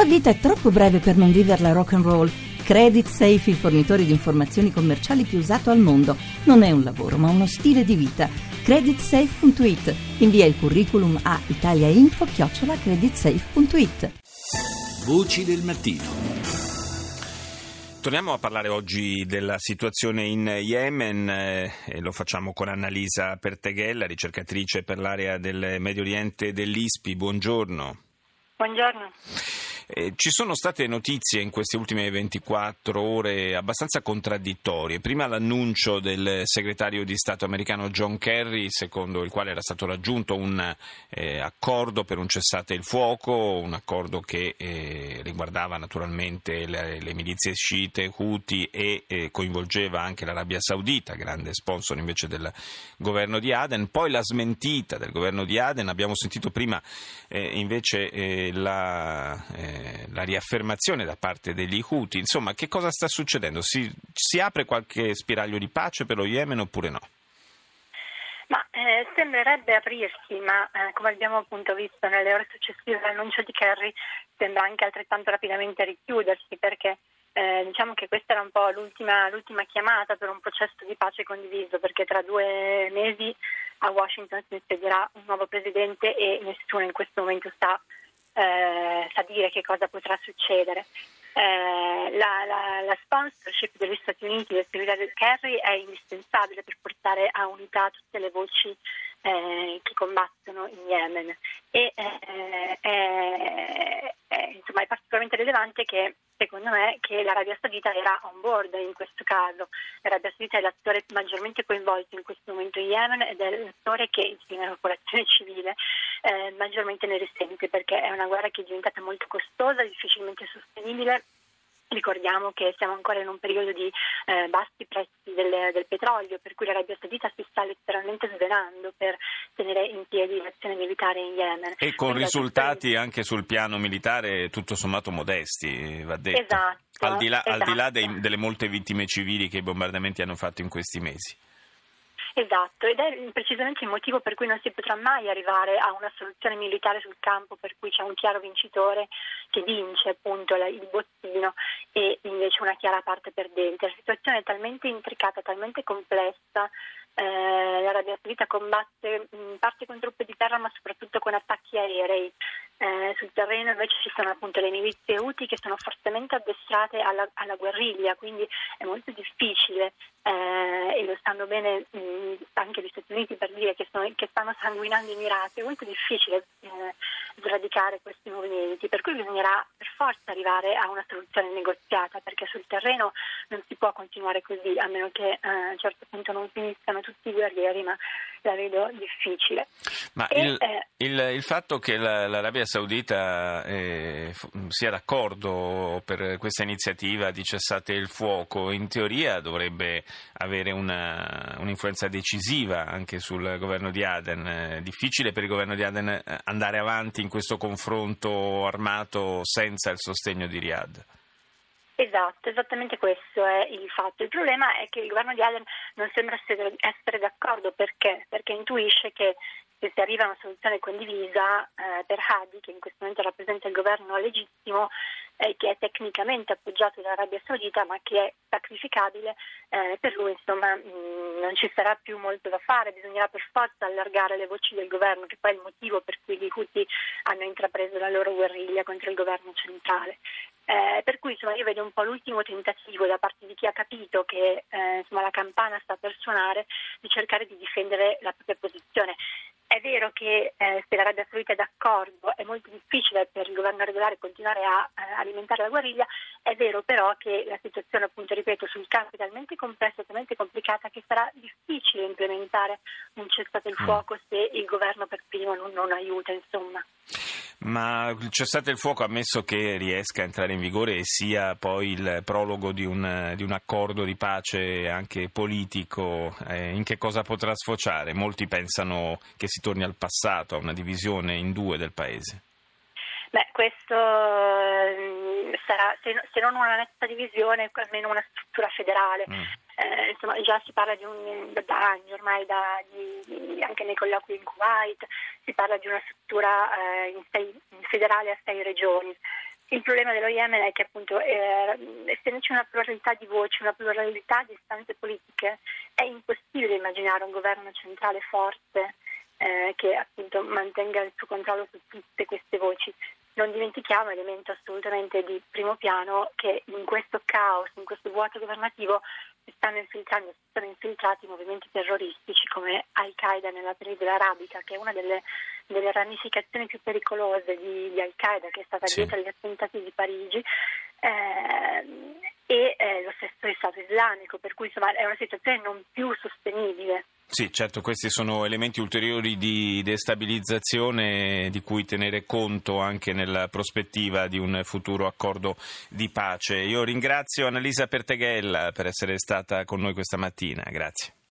La vita è troppo breve per non viverla rock and roll. Credit Safe, il fornitore di informazioni commerciali più usato al mondo. Non è un lavoro, ma uno stile di vita. Creditsafe.it. Invia il curriculum a italiainfo-creditsafe.it. Voci del mattino. Torniamo a parlare oggi della situazione in Yemen eh, e lo facciamo con Annalisa Perteghella, ricercatrice per l'area del Medio Oriente dell'ISPI. Buongiorno. Buongiorno. Eh, ci sono state notizie in queste ultime 24 ore abbastanza contraddittorie. Prima l'annuncio del segretario di Stato americano John Kerry, secondo il quale era stato raggiunto un eh, accordo per un cessate il fuoco, un accordo che eh, riguardava naturalmente le, le, milizie sciite, Houthi e eh, coinvolgeva anche l'Arabia Saudita, grande sponsor invece del governo di Aden. Poi la smentita del governo di Aden, abbiamo sentito prima eh, invece eh, la riaffermazione da parte degli Houthi. Insomma, che cosa sta succedendo? Si, si apre qualche spiraglio di pace per lo Yemen oppure no? Ma eh, sembrerebbe aprirsi, ma eh, come abbiamo appunto visto nelle ore successive all'annuncio di Kerry, sembra anche altrettanto rapidamente richiudersi perché eh, diciamo che questa era un po' l'ultima, l'ultima, chiamata per un processo di pace condiviso, perché tra due mesi a Washington si insederà un nuovo presidente e nessuno in questo momento sa eh, sa dire che cosa potrà succedere. Eh, la, la, la, sponsorship degli Stati Uniti del segretario Kerry è indispensabile per portare a unità tutte le voci eh, che combattono in Yemen e eh, insomma, è particolarmente rilevante che secondo me che l'Arabia Saudita era on board in questo caso. L'Arabia Saudita è l'attore maggiormente coinvolto in questo momento in Yemen ed è l'attore che insieme alla popolazione civile eh, maggiormente ne risente perché è una guerra che è diventata molto costosa, difficilmente sostenibile Ricordiamo che siamo ancora in un periodo di eh, bassi prezzi del, del, petrolio, per cui l'Arabia Saudita si sta letteralmente svelando per tenere in piedi l'azione militare in Yemen. E con Quindi risultati anche sul piano militare tutto sommato modesti, va detto. Esatto. Al di là, esatto. Al di là esatto. dei, delle molte vittime civili che i bombardamenti hanno fatto in questi mesi. Esatto, ed è precisamente il motivo per cui non si potrà mai arrivare a una soluzione militare sul campo per cui c'è un chiaro vincitore che vince appunto il bottino e invece una chiara parte perdente. La situazione è talmente intricata, talmente complessa eh, l'Arabia Saudita combatte in parte con truppe di terra ma soprattutto con attacchi aerei. Eh, sul terreno invece ci sono appunto le milizie UTI che sono fortemente addestrate alla, alla guerriglia, quindi è molto difficile eh, e lo stanno bene mh, anche gli Stati Uniti per dire che, sono, che stanno sanguinando i mirati, è molto difficile eh, sradicare questi movimenti, per cui bisognerà per forza arrivare a una soluzione negoziata perché sul terreno non si può continuare così a meno che eh, a un certo punto non finiscano tutti i guerrieri, ma la vedo difficile. Ma e, il, eh, il, il, fatto che la, l'Arabia Saudita eh, sia d'accordo per questa iniziativa di cessate il fuoco, in teoria dovrebbe avere una, un'influenza decisiva anche sul governo di Aden. È difficile per il governo di Aden eh, andare avanti in questo confronto armato senza il sostegno di Riyadh. Esatto, esattamente questo è il fatto. Il problema è che il governo di Aden non sembra essere d'accordo perché? Perché intuisce che se si arriva a una soluzione condivisa eh, per Hadi, che in questo momento rappresenta il governo legittimo, eh, che è tecnicamente appoggiato dall'Arabia Saudita ma che è sacrificabile, eh, per lui insomma mh, mm, non ci sarà più molto da fare, bisognerà per forza allargare le voci del governo, che poi è il motivo per cui gli Houthi hanno intrapreso la loro guerriglia contro il governo centrale. Eh, per cui insomma, io vedo un po' l'ultimo tentativo da parte di chi ha capito che eh, insomma, la campana sta per suonare di cercare di difendere la propria posizione. È vero che eh, se l'Arabia Saudita è d'accordo è molto difficile per il governo regolare continuare a eh, alimentare la guerriglia, è vero però che la situazione, appunto, ripeto, sul campo è talmente complessa, talmente complicata che sarà difficile implementare un cessate il mm. fuoco se il governo per primo non, non aiuta, insomma. Ma il cessate il fuoco, ammesso che riesca a entrare in vigore e sia poi il prologo di un, di un accordo di pace anche politico, eh, in che cosa potrà sfociare? Molti pensano che si torni al passato, a una divisione in due del paese. Beh, questo mm, sarà, se non una netta divisione, almeno una struttura federale. Mm. Eh, insomma, già si parla di un, da anni ormai, da, di, anche nei colloqui in Kuwait, si parla di una struttura eh, sei, federale a sei regioni. il problema dello Yemen è che appunto eh, essendoci una pluralità di voci, una pluralità di istanze politiche, è impossibile immaginare un governo centrale forte eh, che appunto mantenga il suo controllo su tutte queste voci. Non dimentichiamo, elemento assolutamente di primo piano, che in questo caos, in questo vuoto governativo si stanno infiltrando, si sono infiltrati movimenti terroristici come Al-Qaeda nella penisola arabica, che è una delle, delle ramificazioni più pericolose di, di Al-Qaeda, che è stata sì. dietro agli attentati di Parigi. Eh, e eh, lo stesso Stato islamico, per cui insomma, è una situazione non più sostenibile. Sì, certo, questi sono elementi ulteriori di destabilizzazione di cui tenere conto anche nella prospettiva di un futuro accordo di pace. Io ringrazio Annalisa Perteghella per essere stata con noi questa mattina. Grazie.